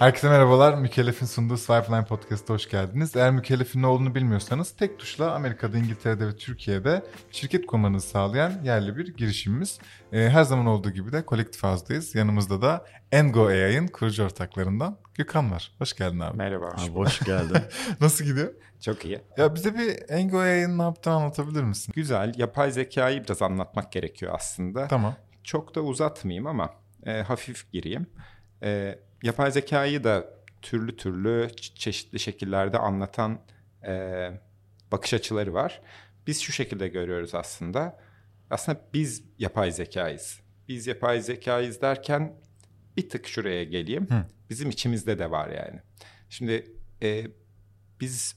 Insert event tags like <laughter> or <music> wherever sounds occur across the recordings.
Herkese merhabalar. Mükellef'in sunduğu Swipeline Podcast'a hoş geldiniz. Eğer mükellefin ne olduğunu bilmiyorsanız tek tuşla Amerika'da, İngiltere'de ve Türkiye'de şirket kurmanızı sağlayan yerli bir girişimimiz. Ee, her zaman olduğu gibi de kolektif ağızdayız. Yanımızda da Engo AI'ın kurucu ortaklarından Gökhan var. Hoş geldin abi. Merhaba. Abi hoş geldin. <laughs> Nasıl gidiyor? Çok iyi. Ya bize bir Engo AI'ın ne yaptığını anlatabilir misin? Güzel. Yapay zekayı biraz anlatmak gerekiyor aslında. Tamam. Çok da uzatmayayım ama e, hafif gireyim. E, yapay zekayı da türlü türlü çe- çeşitli şekillerde anlatan e, bakış açıları var. Biz şu şekilde görüyoruz aslında. Aslında biz yapay zekayız. Biz yapay zekayız derken bir tık şuraya geleyim. Hı. Bizim içimizde de var yani. Şimdi e, biz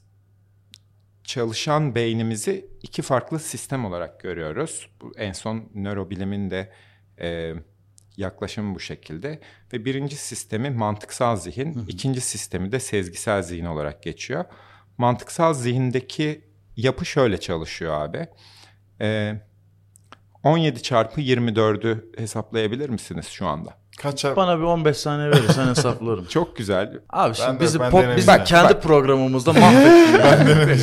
çalışan beynimizi iki farklı sistem olarak görüyoruz. Bu en son nörobilimin de e, yaklaşımı bu şekilde. Ve birinci sistemi mantıksal zihin, ikinci sistemi de sezgisel zihin olarak geçiyor. Mantıksal zihindeki yapı şöyle çalışıyor abi. E, 17 çarpı 24'ü hesaplayabilir misiniz şu anda? Kaç abi? Bana bir 15 saniye verirsen <laughs> hesaplarım. Çok güzel. Abi şimdi Ben de- bizi ben pop, biz yani. kendi programımızda <laughs> mahvettin. ya. <laughs>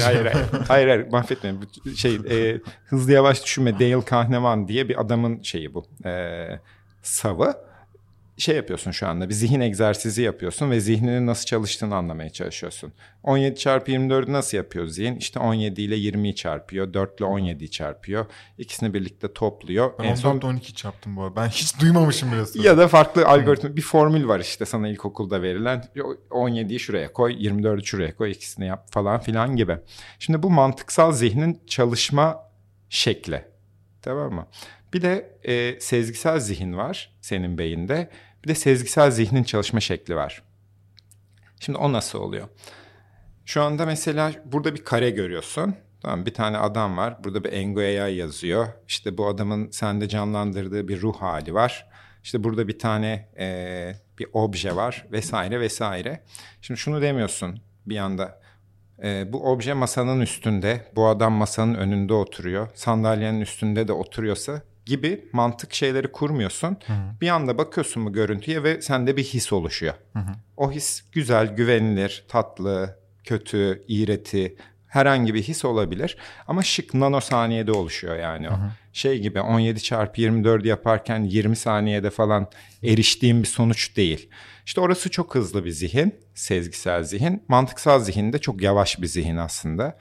hayır, hayır, hayır, hayır, Şey, e, hızlı yavaş düşünme Dale Kahneman diye bir adamın şeyi bu. E, savı. Şey yapıyorsun şu anda bir zihin egzersizi yapıyorsun ve zihninin nasıl çalıştığını anlamaya çalışıyorsun. 17 çarpı 24'ü nasıl yapıyor zihin? İşte 17 ile 20'yi çarpıyor. 4 ile 17'yi çarpıyor. İkisini birlikte topluyor. Ben en son 14 12 çarptım bu arada. Ben hiç duymamışım sonra. ya da farklı algoritma bir formül var işte sana ilkokulda verilen 17'yi şuraya koy 24'ü şuraya koy ikisini yap falan filan gibi. Şimdi bu mantıksal zihnin çalışma şekli tamam mı? Bir de e, sezgisel zihin var senin beyinde bir de sezgisel zihnin çalışma şekli var. Şimdi o nasıl oluyor? Şu anda mesela burada bir kare görüyorsun. Tamam bir tane adam var. Burada bir Engo AI yazıyor. İşte bu adamın sende canlandırdığı bir ruh hali var. İşte burada bir tane e, bir obje var vesaire vesaire. Şimdi şunu demiyorsun bir anda. E, bu obje masanın üstünde. Bu adam masanın önünde oturuyor. Sandalyenin üstünde de oturuyorsa gibi mantık şeyleri kurmuyorsun. Bir anda bakıyorsun bu görüntüye ve sende bir his oluşuyor. O his güzel, güvenilir, tatlı, kötü, iğreti, herhangi bir his olabilir. Ama şık nanosaniyede oluşuyor yani o. Şey gibi 17 çarpı 24 yaparken 20 saniyede falan eriştiğim bir sonuç değil. İşte orası çok hızlı bir zihin, sezgisel zihin. Mantıksal zihin de çok yavaş bir zihin aslında.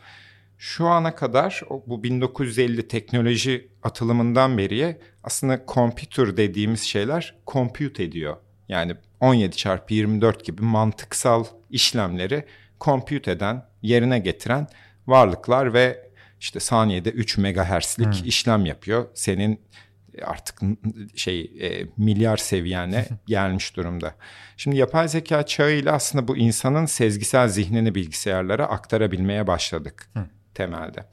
Şu ana kadar bu 1950 teknoloji atılımından beriye aslında computer dediğimiz şeyler compute ediyor. Yani 17 çarpı 24 gibi mantıksal işlemleri compute eden, yerine getiren varlıklar ve işte saniyede 3 megahertzlik işlem yapıyor. Senin artık n- şey e, milyar seviyene <laughs> gelmiş durumda. Şimdi yapay zeka çağıyla aslında bu insanın sezgisel zihnini bilgisayarlara aktarabilmeye başladık temelde.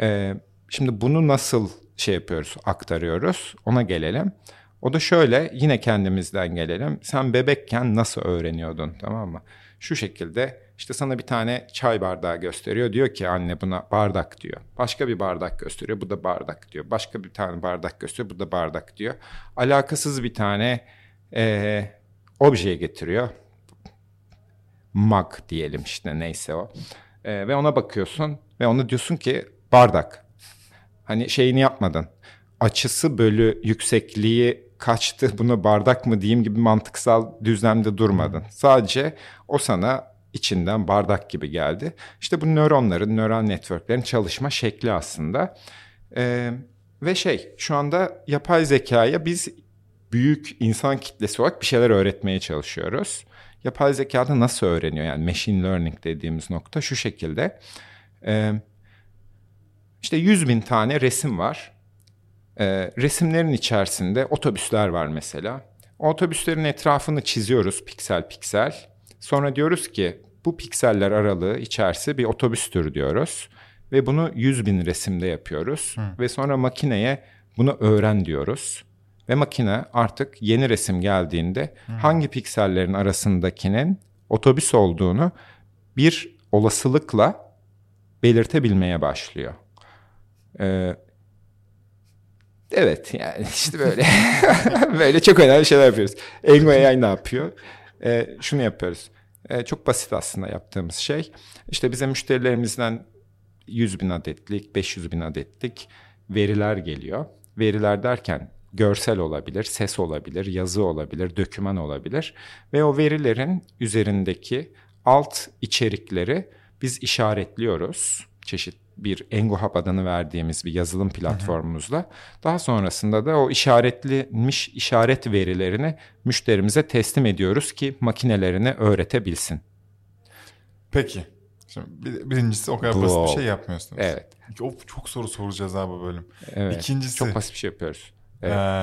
Ee, şimdi bunu nasıl şey yapıyoruz, aktarıyoruz? Ona gelelim. O da şöyle, yine kendimizden gelelim. Sen bebekken nasıl öğreniyordun, tamam mı? Şu şekilde işte sana bir tane çay bardağı gösteriyor. Diyor ki anne buna bardak diyor. Başka bir bardak gösteriyor. Bu da bardak diyor. Başka bir tane bardak gösteriyor. Bu da bardak diyor. Alakasız bir tane eee obje getiriyor. Mug diyelim işte neyse o. Ee, ve ona bakıyorsun ve ona diyorsun ki bardak. Hani şeyini yapmadın. Açısı bölü yüksekliği kaçtı <laughs> buna bardak mı diyeyim gibi mantıksal düzlemde durmadın. Sadece o sana içinden bardak gibi geldi. İşte bu nöronların, nöral networklerin çalışma şekli aslında. Ee, ve şey şu anda yapay zekaya biz büyük insan kitlesi olarak bir şeyler öğretmeye çalışıyoruz. Yapay zekada nasıl öğreniyor? Yani machine learning dediğimiz nokta şu şekilde. Ee, işte 100 bin tane resim var. Ee, resimlerin içerisinde otobüsler var mesela. O otobüslerin etrafını çiziyoruz piksel piksel. Sonra diyoruz ki bu pikseller aralığı içerisi bir otobüstür diyoruz. Ve bunu 100 bin resimde yapıyoruz. Ve sonra makineye bunu öğren diyoruz. Ve makine artık yeni resim geldiğinde hangi piksellerin arasındakinin otobüs olduğunu bir olasılıkla belirtebilmeye başlıyor. Ee, Evet yani <laughs> işte böyle <laughs> böyle çok önemli şeyler yapıyoruz. Engo AI ne yapıyor? Ee, şunu yapıyoruz. Ee, çok basit aslında yaptığımız şey. İşte bize müşterilerimizden 100 bin adetlik, 500 bin adetlik veriler geliyor. Veriler derken görsel olabilir, ses olabilir, yazı olabilir, döküman olabilir. Ve o verilerin üzerindeki alt içerikleri biz işaretliyoruz. Çeşit bir EngoHub adını verdiğimiz bir yazılım platformumuzla. Daha sonrasında da o işaretlenmiş işaret verilerini müşterimize teslim ediyoruz ki makinelerine öğretebilsin. Peki. Şimdi bir- birincisi o kadar basit Wow. bir şey yapmıyorsunuz. Evet. Of, çok soru soracağız abi bölüm. evet. İkincisi. Çok basit bir şey yapıyoruz. Evet. Ee,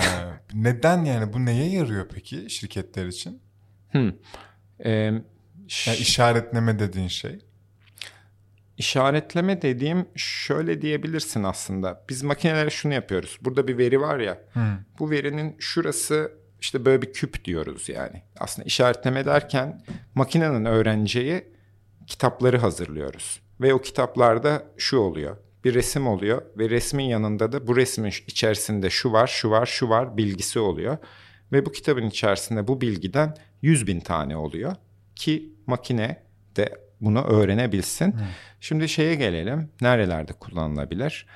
neden yani bu neye yarıyor peki şirketler için? Hmm. Ee, Yani işaretleme dediğin şey. İşaretleme dediğim şöyle diyebilirsin aslında. Biz makinelere şunu yapıyoruz. Burada bir veri var ya. Bu verinin şurası işte böyle bir küp diyoruz yani. Aslında işaretleme derken makinenin öğreneceği kitapları hazırlıyoruz. Ve o kitaplarda şu oluyor. Bir resim oluyor ve resmin yanında da bu resmin içerisinde şu var, şu var, şu var bilgisi oluyor. Ve bu kitabın içerisinde bu bilgiden 100 bin tane oluyor ki makine de bunu öğrenebilsin. Şimdi şeye gelelim. Nerelerde kullanılabilir?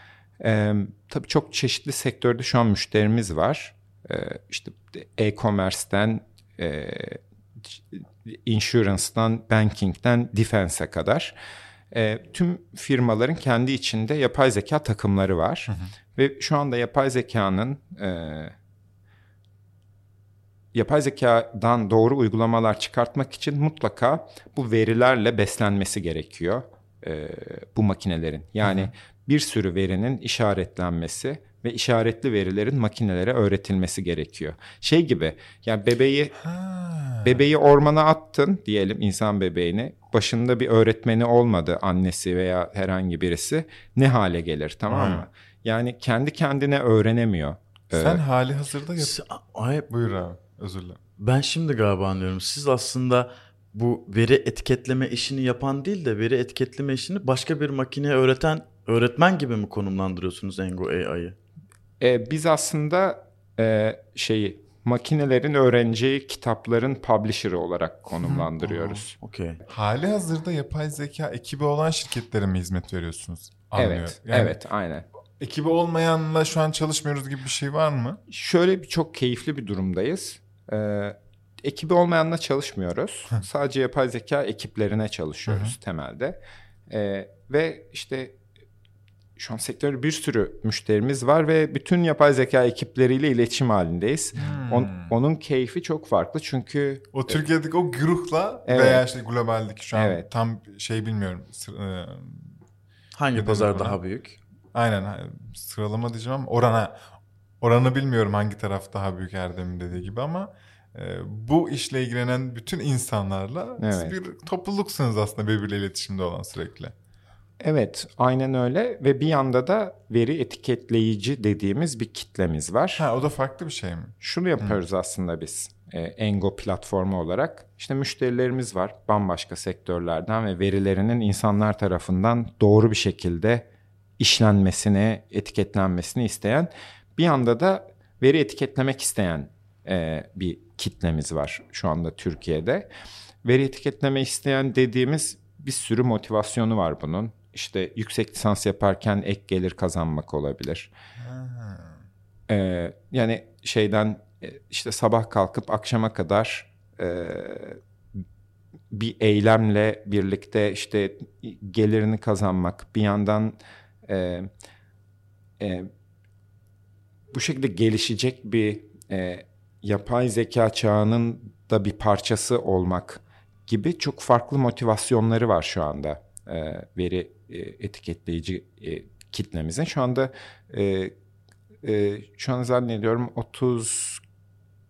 Ee, tabii çok çeşitli sektörde şu an müşterimiz var. Ee, işte e-commerce'den, e, insurance'dan, banking'den, defense'e kadar. Ee, tüm firmaların kendi içinde yapay zeka takımları var. Ve şu anda yapay zekanın e, yapay zekadan doğru uygulamalar çıkartmak için mutlaka bu verilerle beslenmesi gerekiyor e, bu makinelerin. Yani bir sürü verinin işaretlenmesi ve işaretli verilerin makinelere öğretilmesi gerekiyor. Şey gibi yani bebeği Ha. bebeği ormana attın diyelim insan bebeğini. Başında bir öğretmeni olmadı annesi veya herhangi birisi. Ne hale gelir tamam mı? Yani kendi kendine öğrenemiyor. Ee, Sen hali hazırda yap. Ay, Buyur abi. Özür dilerim. ben şimdi galiba anlıyorum. Siz aslında bu veri etiketleme işini yapan değil de veri etiketleme işini başka bir makineye öğreten öğretmen gibi mi konumlandırıyorsunuz Engo AI'yı? E, biz aslında e, şeyi makinelerin öğreneceği kitapların publisher'ı olarak konumlandırıyoruz. Okey. Hali hazırda yapay zeka ekibi olan şirketlere mi hizmet veriyorsunuz? Anlıyorum. Evet, Yani evet, aynen. Ekibi olmayanla şu an çalışmıyoruz gibi bir şey var mı? Şöyle bir çok keyifli bir durumdayız. E, ekibi olmayanla çalışmıyoruz. Sadece yapay zeka ekiplerine çalışıyoruz temelde. E, ve işte şu an sektörde bir sürü müşterimiz var ve bütün yapay zeka ekipleriyle iletişim halindeyiz. On- onun keyfi çok farklı çünkü O Türkiye'deki o güruhla Evet. veya işte globaldeki şu an Evet. tam şey bilmiyorum. Sır- e, Hangi pazar daha büyük? Aynen sıralama diyeceğim ama orana oranı bilmiyorum hangi taraf daha büyük Erdem'in dediği gibi ama e, bu işle ilgilenen bütün insanlarla siz Evet. bir topluluksunuz aslında birbiriyle iletişimde olan sürekli. Evet, aynen öyle ve bir yanda da veri etiketleyici dediğimiz bir kitlemiz var. Ha o da farklı bir şey mi? Şunu yapıyoruz aslında biz e, Engo platformu olarak. İşte müşterilerimiz var bambaşka sektörlerden ve verilerinin insanlar tarafından doğru bir şekilde işlenmesini, etiketlenmesini isteyen. Bir yanda da veri etiketlemek isteyen e, bir kitlemiz var şu anda Türkiye'de. Veri etiketleme isteyen dediğimiz bir sürü motivasyonu var bunun. İşte yüksek lisans yaparken ek gelir kazanmak olabilir. Ee, yani şeyden e, işte sabah kalkıp akşama kadar e, bir eylemle birlikte işte gelirini kazanmak bir yandan e, e, bu şekilde gelişecek bir e, yapay zeka çağının da bir parçası olmak gibi çok farklı motivasyonları var şu anda veri e, etiketleyici e, kitlemizin. Şu anda e, e, şu an zannediyorum 30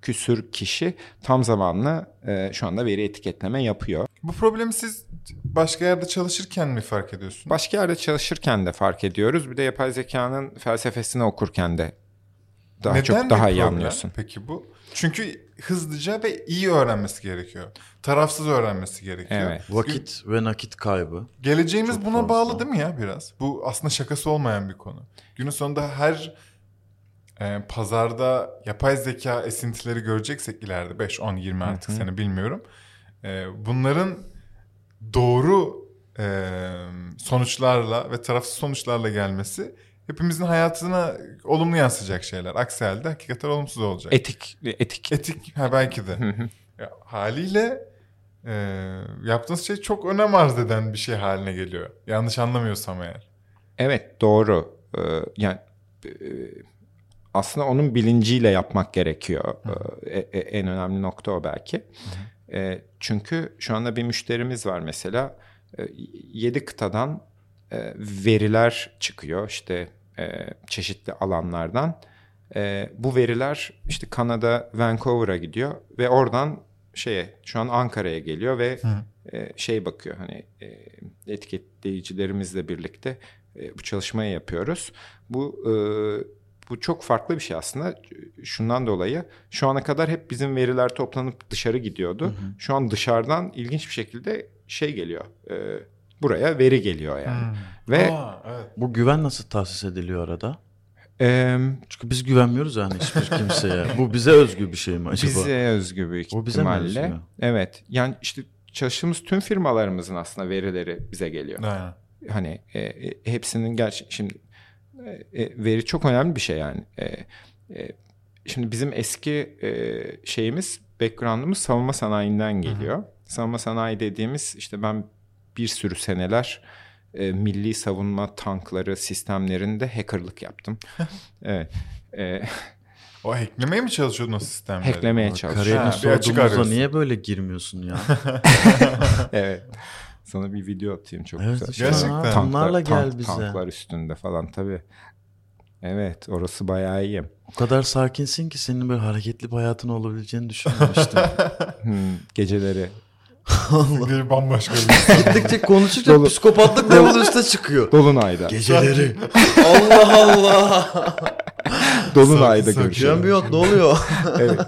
küsür kişi tam zamanlı e, şu anda veri etiketleme yapıyor. Bu problemi siz başka yerde çalışırken mi fark ediyorsunuz? Başka yerde çalışırken de fark ediyoruz. Bir de yapay zekanın felsefesini okurken de daha Neden çok daha iyi anlıyorsun. Peki bu? Çünkü hızlıca ve iyi öğrenmesi gerekiyor. Tarafsız öğrenmesi gerekiyor. Evet. Vakit ve nakit kaybı. Geleceğimiz Çok buna fazla. bağlı değil mi ya biraz? Bu aslında şakası olmayan bir konu. Günün sonunda her e, pazarda yapay zeka esintileri göreceksek ileride 5, 10, 20 artık sene bilmiyorum. E, bunların doğru e, sonuçlarla ve tarafsız sonuçlarla gelmesi hepimizin hayatına olumlu yansıyacak şeyler. Aksi halde hakikaten olumsuz olacak. Etik etik. Etik ha belki de. Ya, haliyle e, yaptığınız şey çok önem arz eden bir şey haline geliyor. Yanlış anlamıyorsam eğer. Evet doğru. Ee, yani e, aslında onun bilinciyle yapmak gerekiyor. Ee, e- e- en önemli nokta o belki. E, çünkü şu anda bir müşterimiz var mesela. 7 kıtadan e, veriler çıkıyor işte e, çeşitli alanlardan. E, bu veriler işte Kanada Vancouver'a gidiyor ve oradan şeye şu an Ankara'ya geliyor ve e, şey bakıyor hani e, etiketleyicilerimizle birlikte e, bu çalışmayı yapıyoruz. Bu e, bu çok farklı bir şey aslında. Şundan dolayı şu ana kadar hep bizim veriler toplanıp dışarı gidiyordu. Şu an dışarıdan ilginç bir şekilde şey geliyor. E, buraya veri geliyor yani. Ve Aa, evet. Bu güven nasıl tahsis ediliyor arada? e, Çünkü biz güvenmiyoruz yani hiçbir kimseye. Bu bize özgü bir şey mi acaba? bize özgü büyük O bize mi ihtimalle. özgü? Evet. Yani işte çalıştığımız tüm firmalarımızın aslında verileri bize geliyor. Aynen. Hani e, e, hepsinin gerçi şimdi e, e, veri çok önemli bir şey yani. E, e, şimdi bizim eski e, şeyimiz background'ımız savunma sanayinden geliyor. Savunma sanayi dediğimiz işte ben bir sürü seneler e, milli savunma tankları sistemlerinde hackerlık yaptım. <laughs> evet. E, O hacklemeye mi çalışıyordun o sistemleri? hacklemeye Ha, çalışıyorum. Kariyerini sorduğumuzda niye böyle girmiyorsun ya? <laughs> evet. Sana bir video atayım çok Evet, güzel. Gerçekten. ha, bunlarla gel tank- bize. Tanklar üstünde falan tabii. Evet orası bayağı iyi. O kadar sakinsin ki senin böyle hareketli bir hayatın olabileceğini düşünmemiştim. <laughs> Hmm, geceleri Bir bambaşka bir <laughs> Gittikçe konuştukça Dolu- psikopatlık level üste çıkıyor. Dolunay'da. Geceleri. Allah Allah. <laughs> Dolunay'da sakin. görüşüyoruz. Şampiyon ne oluyor? <laughs> evet.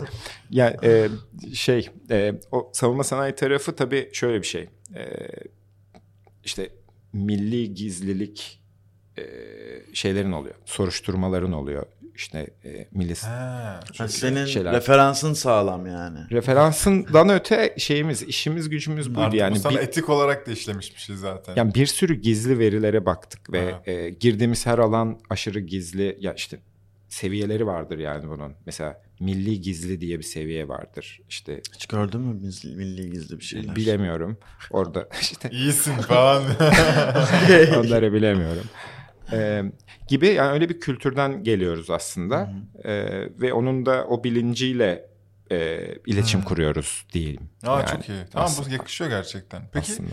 Yani e, şey e, o savunma sanayi tarafı tabii şöyle bir şey. E, işte milli gizlilik e, şeylerin oluyor. Soruşturmaların oluyor. İşte e, milli Ha, senin şeyler. referansın sağlam yani. referansından öte şeyimiz, işimiz gücümüz buydu Artık yani. sana Bir- etik olarak da işlemiş bir şey zaten. Yani bir sürü gizli verilere baktık ve e, girdiğimiz her alan aşırı gizli. Ya işte seviyeleri vardır yani bunun. Mesela milli gizli diye bir seviye vardır. İşte Hiç gördün mü milli, milli gizli bir şeyler? bilemiyorum. Orada <laughs> işte İyisin falan. <laughs> onları bilemiyorum. E, gibi yani öyle bir kültürden geliyoruz aslında. E, ve onun da o bilinciyle e, iletişim kuruyoruz diyeyim. Aa, Yani çok iyi. Tamam aslında- bu yakışıyor gerçekten. Peki aslında.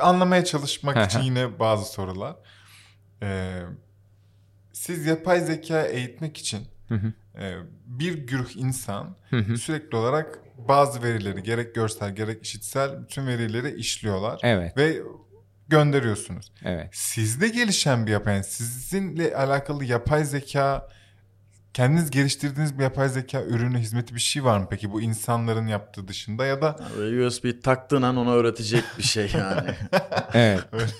anlamaya çalışmak için yine bazı sorular. Ee, siz yapay zeka eğitmek için e, bir güruh insan sürekli olarak bazı verileri gerek görsel gerek işitsel bütün verileri işliyorlar Evet, ve gönderiyorsunuz. evet. Sizde gelişen bir yapay, yani sizinle alakalı yapay zeka kendiniz geliştirdiğiniz bir yapay zeka ürünü, hizmeti bir şey var mı peki bu insanların yaptığı dışında ya da Böyle USB taktığın an ona öğretecek bir şey yani. <laughs> Evet. <laughs>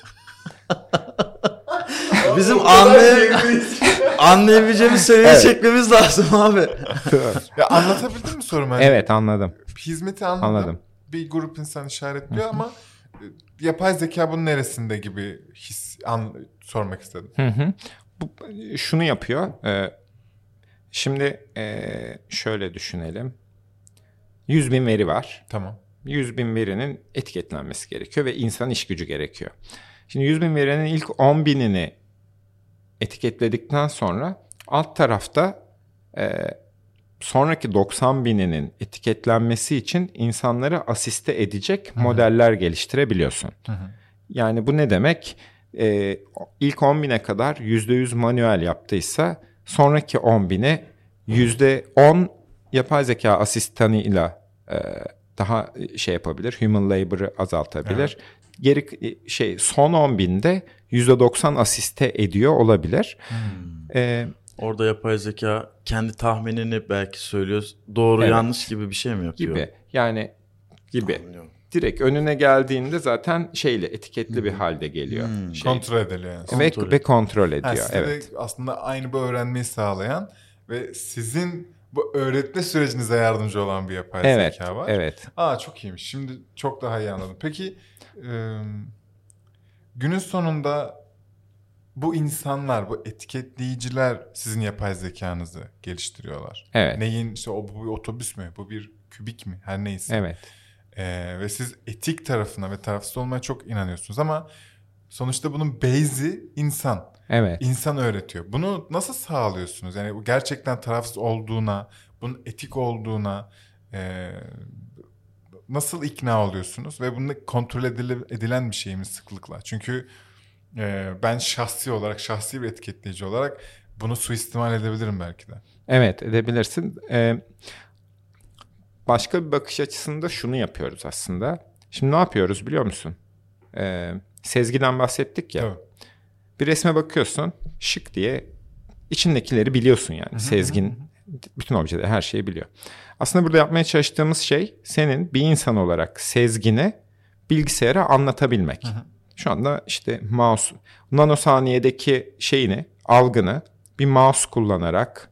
Bizim anlay <laughs> anlayabileceğimiz seviyeye Evet. çekmemiz lazım abi. ya anlatabildim mi sorumu? Hani evet anladım. Hizmeti anladım. Anladım. Bir grup insan işaretliyor ama yapay zeka bunun neresinde gibi his an, sormak istedim. Hı hı. Bu, şunu yapıyor. e, şimdi e, şöyle düşünelim. 100 bin veri var. Tamam. 100 bin verinin etiketlenmesi gerekiyor ve insan iş gücü gerekiyor. Şimdi 100 bin verinin ilk 10 binini etiketledikten sonra alt tarafta e, sonraki 90 bininin etiketlenmesi için insanları asiste edecek modeller geliştirebiliyorsun. Hı hı. Yani bu ne demek? Ee, ilk 10 bine kadar %100 manuel yaptıysa sonraki 10 bine %10 yapay zeka asistanıyla e, daha şey yapabilir. Human labor'ı azaltabilir. Geri şey son 10 binde %90 asiste ediyor olabilir. Ee, Orada yapay zeka kendi tahminini belki söylüyor. Doğru Evet. yanlış gibi bir şey mi yapıyor? gibi yani gibi. Anlıyorum. Direkt önüne geldiğinde zaten şeyle etiketli bir halde geliyor. Şey, Kontrol ediliyor yani. ve, Kontrol ve kontrol ediyor. Size evet. aslında aynı bu öğrenmeyi sağlayan ve sizin bu öğretme sürecinize yardımcı olan bir yapay Evet, zeka var. evet. Aa çok iyiymiş. Şimdi çok daha iyi anladım. Peki e, günün sonunda bu insanlar, bu etiketleyiciler sizin yapay zekanızı geliştiriyorlar. Evet. Neyin işte o bu bir otobüs mü, bu bir kübik mi her neyse. Evet. Ee, ve siz etik tarafına ve tarafsız olmaya çok inanıyorsunuz ama sonuçta bunun base'i insan. Evet. İnsan öğretiyor. Bunu nasıl sağlıyorsunuz? Yani bu gerçekten tarafsız olduğuna, bunun etik olduğuna e, nasıl ikna oluyorsunuz? Ve bunu kontrol edile- edilen bir şey mi sıklıkla? Çünkü e, ben şahsi olarak, şahsi bir etiketleyici olarak bunu suistimal edebilirim belki de. Evet edebilirsin. Ee, başka bir bakış açısında şunu yapıyoruz aslında. Şimdi ne yapıyoruz biliyor musun? Ee, sezgiden bahsettik ya. Evet. Bir resme bakıyorsun şık diye içindekileri biliyorsun yani. Sezgin bütün objeleri her şeyi biliyor. Aslında burada yapmaya çalıştığımız şey senin bir insan olarak sezgini bilgisayara anlatabilmek. Şu anda işte mouse nanosaniyedeki şeyini, algını bir mouse kullanarak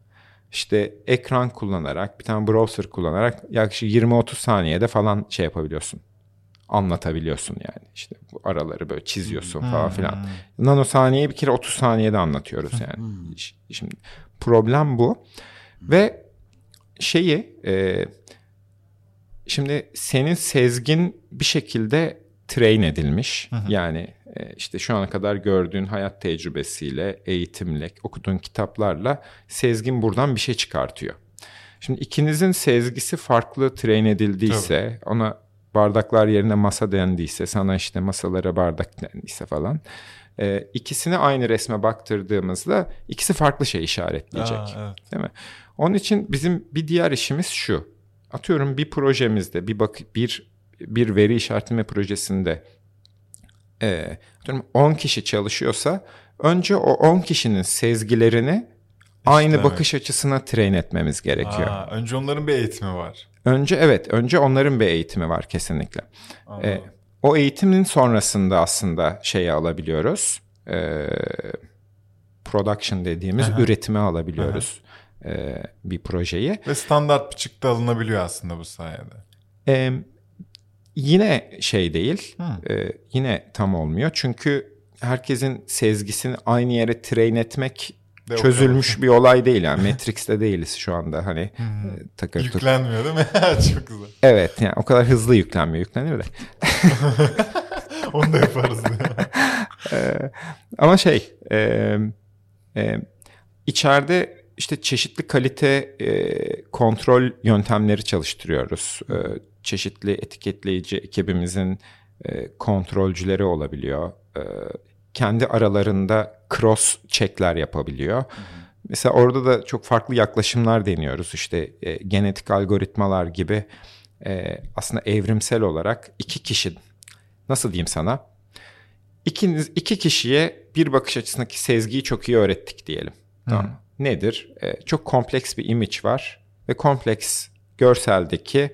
işte ekran kullanarak bir tane browser kullanarak yaklaşık 20-30 saniyede falan şey yapabiliyorsun. Anlatabiliyorsun yani. İşte bu araları böyle çiziyorsun falan filan. Nanosaniyeyi bir kere 30 saniyede anlatıyoruz yani. Ş- Şimdi problem bu. Ve şeyi e, şimdi senin sezgin bir şekilde train edilmiş. Yani e, işte şu ana kadar gördüğün hayat tecrübesiyle, eğitimle, okuduğun kitaplarla sezgin buradan bir şey çıkartıyor. Şimdi ikinizin sezgisi farklı train edildiyse, ona bardaklar yerine masa dendiyse, sana işte masalara bardak dendiyse falan. e, ikisini aynı resme baktırdığımızda ikisi farklı şey işaretleyecek. Aa, evet. Değil mi? Onun için bizim bir diğer işimiz şu. Atıyorum bir projemizde bir bak bir bir veri işaretleme projesinde e, atıyorum 10 kişi çalışıyorsa önce o 10 kişinin sezgilerini aynı İşte, bakış açısına train etmemiz gerekiyor. Aa, önce onların bir eğitimi var. Önce evet, önce onların bir eğitimi var kesinlikle. Anladım. E, o eğitimin sonrasında aslında şeyi alabiliyoruz. E, production dediğimiz Aha. üretime alabiliyoruz e, bir projeyi. Ve standart bir çıktı alınabiliyor aslında bu sayede. E, yine şey değil, e, yine tam olmuyor. Çünkü herkesin sezgisini aynı yere train etmek De çözülmüş bir olay değil. Yani <laughs> Matrix'te değiliz şu anda hani e, takır tukur. Yüklenmiyor değil mi? <laughs> Çok güzel. Evet yani o kadar hızlı yüklenmiyor. Yüklenir de. <laughs> Onu da yaparız. Ee, ama şey e, e, içeride işte çeşitli kalite e, kontrol yöntemleri çalıştırıyoruz. E, çeşitli etiketleyici ekibimizin e, kontrolcüleri olabiliyor. E, kendi aralarında cross checkler yapabiliyor. Mesela orada da çok farklı yaklaşımlar deniyoruz. İşte e, genetik algoritmalar gibi e, aslında evrimsel olarak iki kişi nasıl diyeyim sana? İkiniz, iki kişiye bir bakış açısındaki sezgiyi çok iyi öğrettik diyelim. Tamam. Nedir? Ee, çok kompleks bir image var ve kompleks görseldeki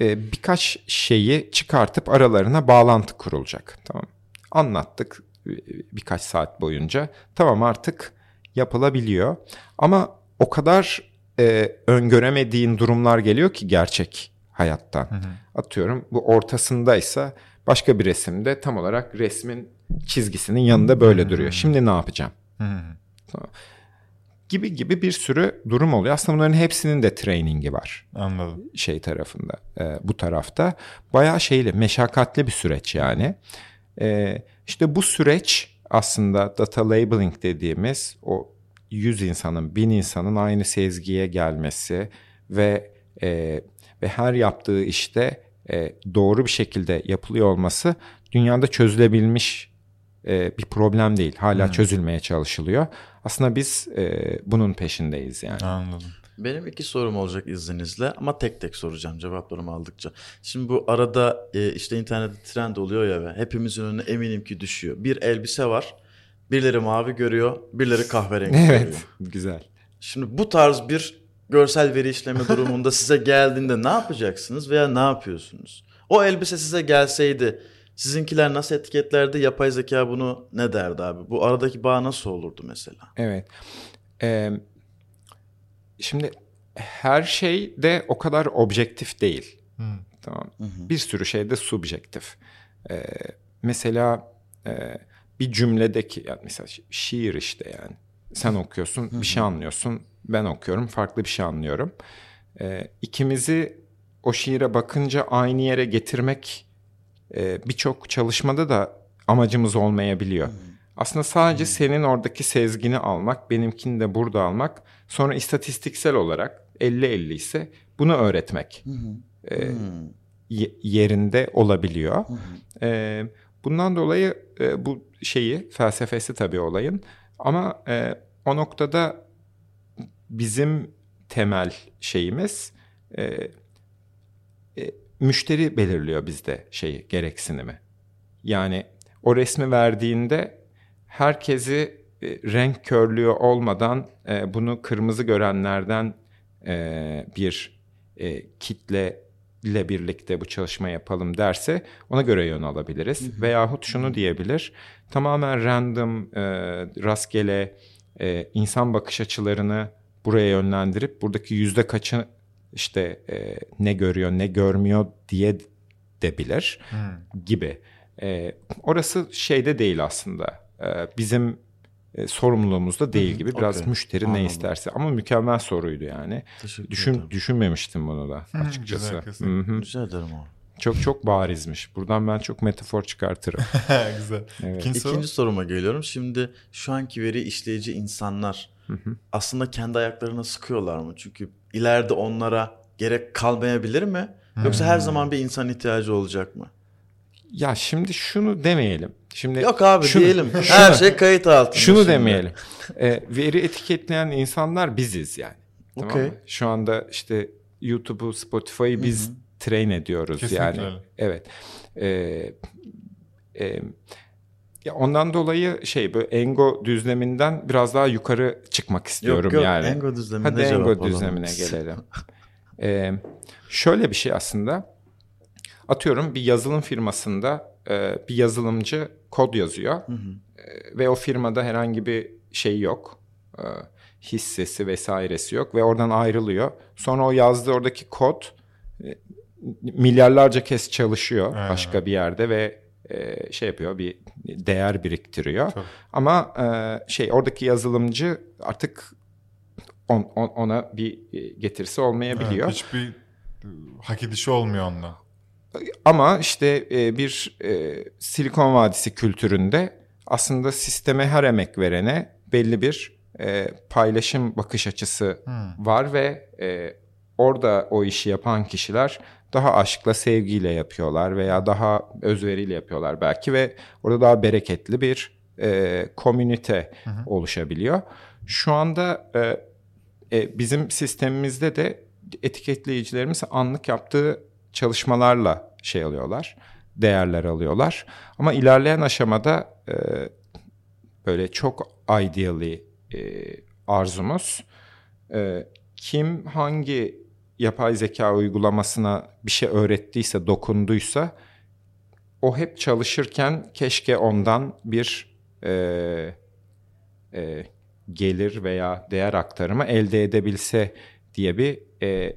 e, birkaç şeyi çıkartıp aralarına bağlantı kurulacak. Tamam. Anlattık e, birkaç saat boyunca. Tamam artık yapılabiliyor. Ama o kadar e, öngöremediğin durumlar geliyor ki gerçek hayattan. Atıyorum bu ortasındaysa başka bir resimde tam olarak resmin çizgisinin yanında böyle duruyor. Şimdi ne yapacağım? Gibi gibi bir sürü durum oluyor. Aslında bunların hepsinin de trainingi var Anladım. şey tarafında, e, bu tarafta. Bayağı şeyli, meşakkatli bir süreç yani. E, işte bu süreç aslında data labeling dediğimiz o 100 insanın, 1000 insanın aynı sezgiye gelmesi ve e, ve her yaptığı işte e, doğru bir şekilde yapılıyor olması dünyada çözülebilmiş e, bir problem değil. Hala çözülmeye çalışılıyor. Aslında biz e, bunun peşindeyiz yani. Anladım. Benim iki sorum olacak izninizle ama tek tek soracağım cevaplarımı aldıkça. Şimdi bu arada e, işte internette trend oluyor ya ve hepimizin önüne eminim ki düşüyor. Bir elbise var. Birileri mavi görüyor, birileri kahverengi görüyor. Evet, güzel. Şimdi bu tarz bir görsel veri işleme <laughs> durumunda size geldiğinde ne yapacaksınız veya ne yapıyorsunuz? O elbise size gelseydi sizinkiler nasıl etiketlerdi? Yapay zeka bunu ne derdi abi? Bu aradaki bağ nasıl olurdu mesela? Evet. Ee, şimdi her şey de o kadar objektif değil. Hı. Tamam. Bir sürü şey de subjektif. Ee, mesela e, bir cümledeki yani mesela şi- şiir işte yani. Sen okuyorsun, bir şey anlıyorsun. Ben okuyorum, farklı bir şey anlıyorum. Ee, ikimizi o şiire bakınca aynı yere getirmek e, birçok çalışmada da amacımız olmayabiliyor. Aslında sadece senin oradaki sezgini almak, benimkini de burada almak, sonra istatistiksel olarak 50-50 ise bunu öğretmek e, ye- yerinde olabiliyor. E, bundan dolayı e, bu şeyi, felsefesi tabii olayın. Ama e, o noktada bizim temel şeyimiz e, e, müşteri belirliyor bizde şeyi, gereksinimi. Yani o resmi verdiğinde herkesi e, renk körlüğü olmadan e, bunu kırmızı görenlerden e, bir e, kitle ile birlikte bu çalışma yapalım derse ona göre yön alabiliriz. Veyahut şunu diyebilir. Tamamen random, e, rastgele e, insan bakış açılarını buraya yönlendirip buradaki yüzde kaçı işte e, ne görüyor ne görmüyor diye de bilir gibi. E, orası şeyde değil aslında. E, bizim e, sorumluluğumuzda değil gibi. Biraz okey. müşteri Anladım. ne isterse. Ama mükemmel soruydu yani. Teşekkür Düşün ederim. düşünmemiştim bunu da Hı, açıkçası. güzel, ederim abi. Çok çok barizmiş. Buradan ben çok metafor çıkartırım. <laughs> Güzel. Evet. İkinci soru? İkinci soruma geliyorum. Şimdi şu anki veri işleyici insanlar aslında kendi ayaklarına sıkıyorlar mı? Çünkü ileride onlara gerek kalmayabilir mi? Yoksa her zaman bir insan ihtiyacı olacak mı? ya şimdi şunu demeyelim. Şimdi Yok abi şunu- diyelim. <laughs> şunu- Her şey kayıt altında. Şunu şimdi. demeyelim. E, veri etiketleyen insanlar biziz yani. Tamam Okey. mı? Şu anda işte YouTube'u, Spotify'ı biz train ediyoruz Kesinlikle yani. öyle. Evet. E, e, ya ondan dolayı şey böyle Engo düzleminden biraz daha yukarı çıkmak istiyorum Yok yok yani. Engo düzlemine Hadi Engo düzlemine gelelim. <laughs> Ee, şöyle bir şey aslında. Atıyorum bir yazılım firmasında e, bir yazılımcı kod yazıyor. E, ve o firmada herhangi bir şey yok. E, hissesi vesairesi yok ve oradan ayrılıyor. Sonra o yazdığı oradaki kod e, milyarlarca kez çalışıyor Aynen. başka bir yerde ve e, şey yapıyor bir değer biriktiriyor. Tabii. Ama e, şey oradaki yazılımcı artık on- on- ona bir e, getirisi olmayabiliyor. Evet, hiçbir hak edişi olmuyor onunla. Ama işte e, bir e, Silikon Vadisi kültüründe aslında sisteme her emek verene belli bir e, paylaşım bakış açısı var ve e, orada o işi yapan kişiler daha aşkla, sevgiyle yapıyorlar veya daha özveriyle yapıyorlar belki ve orada daha bereketli bir e, komünite oluşabiliyor. Şu anda e, e, bizim sistemimizde de etiketleyicilerimiz anlık yaptığı çalışmalarla şey alıyorlar, değerler alıyorlar. Ama ilerleyen aşamada e, böyle çok ideally e, arzumuz e, kim hangi yapay zeka uygulamasına bir şey öğrettiyse, dokunduysa o hep çalışırken keşke ondan bir e, e, gelir veya değer aktarımı elde edebilse diye bir e,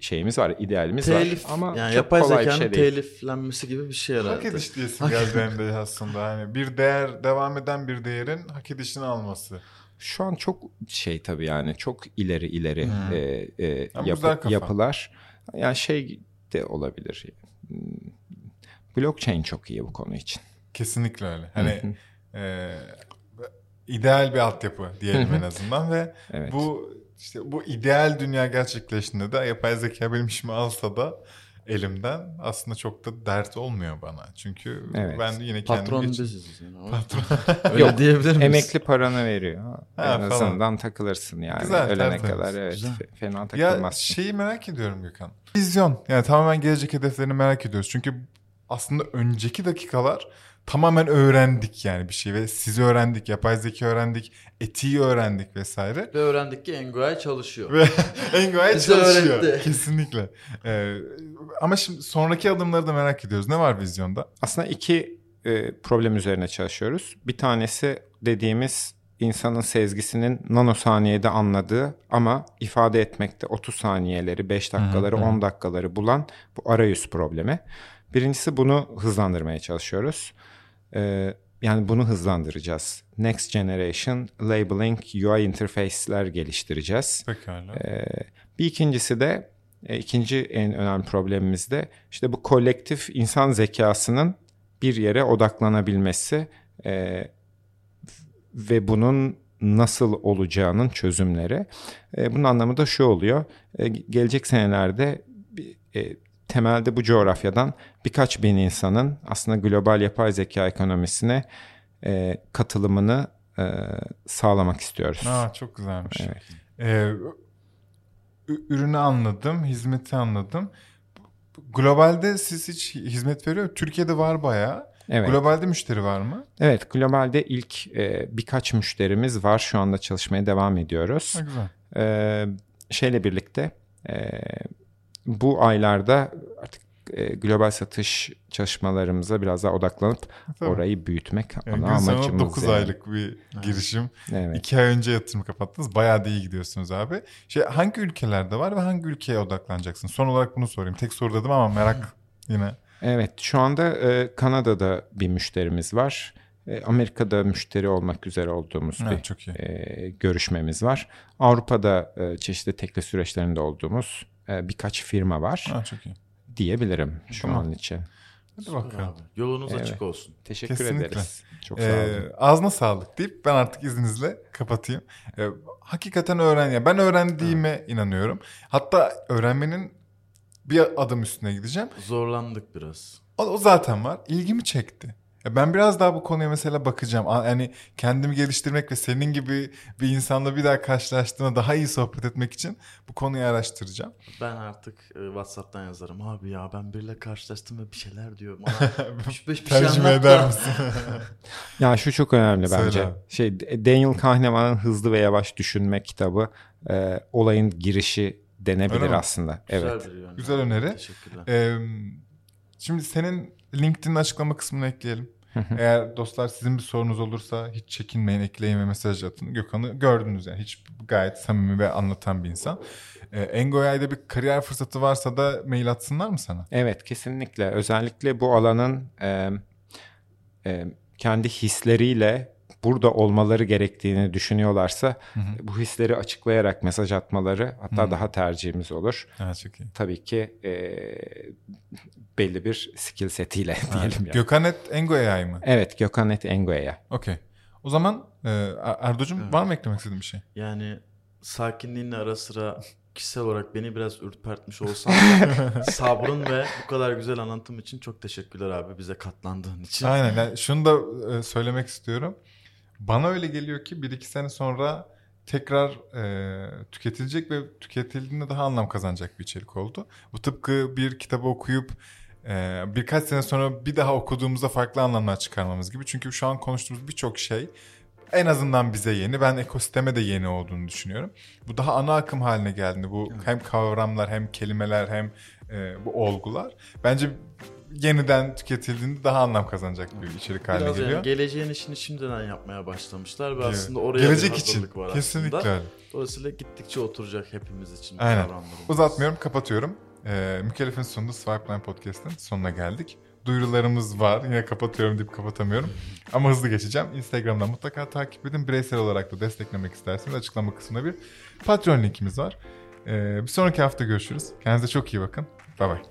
şeyimiz var, idealimiz Telif, var. Ama yani çok yapay kolay bir zekanın şey değil. teliflenmesi gibi bir şey Hak herhalde. ediş diyesim <laughs> geldi aslında. Hani bir değer, devam eden bir değerin hak edişini alması. Şu an çok şey tabii yani çok ileri ileri Hmm. e, e, yapı- yapılar. Yani şey de olabilir. Hmm, Blockchain çok iyi bu konu için. Kesinlikle öyle. Hani e, ideal bir altyapı diyelim en azından ve Evet. bu işte bu ideal dünya gerçekleştiğinde de yapay zeka benim işimi alsa da elimden aslında çok da dert olmuyor bana. Çünkü Evet. ben yine kendim Patron geç- biziz yani. Patron. Öyle Yok, diyebilir miyiz? Emekli paranı veriyor. Ha, en falan. azından takılırsın yani. Güzel, Ölene tertemiz. kadar evet Güzel. fe- fena Ya takılmazsın. şeyi merak ediyorum Gökhan. Vizyon. Yani tamamen gelecek hedeflerini merak ediyoruz. Çünkü aslında önceki dakikalar tamamen öğrendik yani bir şey ve sizi öğrendik, yapay zeka öğrendik, etiği öğrendik vesaire. Ve öğrendik ki Enguay çalışıyor. Ve <laughs> çalışıyor. öğretti. Kesinlikle. Ee, ama şimdi sonraki adımları da merak ediyoruz. Ne var vizyonda? Aslında iki e, problem üzerine çalışıyoruz. Bir tanesi dediğimiz insanın sezgisinin nanosaniyede anladığı ama ifade etmekte 30 saniyeleri, 5 dakikaları, 10 dakikaları bulan bu arayüz problemi. Birincisi bunu hızlandırmaya çalışıyoruz. Ee, yani bunu hızlandıracağız. Next Generation Labeling UI Interface'ler geliştireceğiz. Pekala. Ee, bir ikincisi de e, ikinci en önemli problemimiz de işte bu kolektif insan zekasının bir yere odaklanabilmesi e, ve bunun nasıl olacağının çözümleri. E, bunun anlamı da şu oluyor. E, gelecek senelerde e, temelde bu coğrafyadan birkaç bin insanın aslında global yapay zeka ekonomisine e, katılımını e, sağlamak istiyoruz. Aa, çok güzelmiş. Evet. Ee, ürünü anladım, hizmeti anladım. Globalde siz hiç hizmet veriyor Türkiye'de var bayağı. Evet. Globalde müşteri var mı? Evet, globalde ilk e, birkaç müşterimiz var. Şu anda çalışmaya devam ediyoruz. Ha, güzel. E, şeyle birlikte e, bu aylarda artık e, global satış çalışmalarımıza biraz daha odaklanıp Tabii. orayı büyütmek Yani ana amacımız. 9 yani. aylık bir girişim. Evet. İki ay önce yatırım kapattınız. Bayağı da iyi gidiyorsunuz abi. Şey, hangi ülkelerde var ve hangi ülkeye odaklanacaksın? Son olarak bunu sorayım. Tek soru dedim ama merak <laughs> yine. Evet, şu anda e, Kanada'da bir müşterimiz var. E, Amerika'da müşteri olmak üzere olduğumuz Evet, bir çok iyi. e, görüşmemiz var. Avrupa'da e, çeşitli teklif süreçlerinde olduğumuz birkaç firma var Ha, çok iyi. diyebilirim şu Tamam. an için. Hadi bakalım. abi. Yolunuz Evet. açık olsun. Teşekkür Kesinlikle. ederiz. Çok sağ Ee, olun. ağzına sağlık deyip ben artık izninizle kapatayım. Ee, hakikaten öğren ya. Ben öğrendiğime inanıyorum. Hatta öğrenmenin bir adım üstüne gideceğim. Zorlandık biraz. O, o zaten var. İlgimi çekti. Ya ben biraz daha bu konuya mesela bakacağım. Yani kendimi geliştirmek ve senin gibi bir insanla bir daha karşılaştığımda daha iyi sohbet etmek için bu konuyu araştıracağım. Ben artık e, WhatsApp'tan yazarım. Abi ya ben biriyle karşılaştım ve bir şeyler diyor. Bana 3-5 <laughs> bir şey Tercüme anlat eder misin? <laughs> Ya şu çok önemli Söyle bence. Şey Daniel Kahneman'ın Hızlı ve Yavaş Düşünme kitabı e, olayın girişi denebilir aslında. Evet. Güzel bir yöntem. Güzel öneri. Teşekkürler. Ee, şimdi senin LinkedIn açıklama kısmını ekleyelim. Eğer dostlar sizin bir sorunuz olursa hiç çekinmeyin, ekleyin ve mesaj atın. Gökhan'ı gördünüz yani. Hiç gayet samimi ve anlatan bir insan. Ee, Engoya'da bir kariyer fırsatı varsa da mail atsınlar mı sana? Evet kesinlikle. Özellikle bu alanın e, e, kendi hisleriyle burada olmaları gerektiğini düşünüyorlarsa bu hisleri açıklayarak mesaj atmaları hatta daha tercihimiz olur. Ha, çok iyi. Tabii ki e, belli bir skill setiyle <laughs> diyelim yani. Gökhan Engoya mı? Evet Gökhan Et Engo'ya. Okey. O zaman e, Erdo'cum var mı eklemek istediğin bir şey? Yani sakinliğinle ara sıra kişisel olarak beni biraz ürpertmiş olsan <laughs> da sabrın ve bu kadar güzel anlatım için çok teşekkürler abi bize katlandığın için. Aynen. Yani şunu da söylemek istiyorum. Bana öyle geliyor ki bir iki sene sonra tekrar e, tüketilecek ve tüketildiğinde daha anlam kazanacak bir içerik oldu. Bu tıpkı bir kitabı okuyup e, birkaç sene sonra bir daha okuduğumuzda farklı anlamlar çıkarmamız gibi. Çünkü şu an konuştuğumuz birçok şey en azından bize yeni. Ben ekosisteme de yeni olduğunu düşünüyorum. Bu daha ana akım haline geldiğinde bu hem kavramlar hem kelimeler hem e, bu olgular bence yeniden tüketildiğinde daha anlam kazanacak bir içerik haline Biraz geliyor. yani geleceğin işini şimdiden yapmaya başlamışlar ve Evet. aslında oraya Gelecek bir için hazırlık var kesinlikle aslında. öyle. Dolayısıyla gittikçe oturacak hepimiz için Aynen. Uzatmıyorum, kapatıyorum. Ee, Mükellef'in sunduğu Swipeline Podcast'ın sonuna geldik. Duyurularımız var. Yine kapatıyorum deyip kapatamıyorum. <laughs> Ama hızlı geçeceğim. Instagram'dan mutlaka takip edin. Bireysel olarak da desteklemek isterseniz açıklama kısmında bir Patreon linkimiz var. Ee, bir sonraki hafta görüşürüz. Kendinize çok iyi bakın. Bay bay.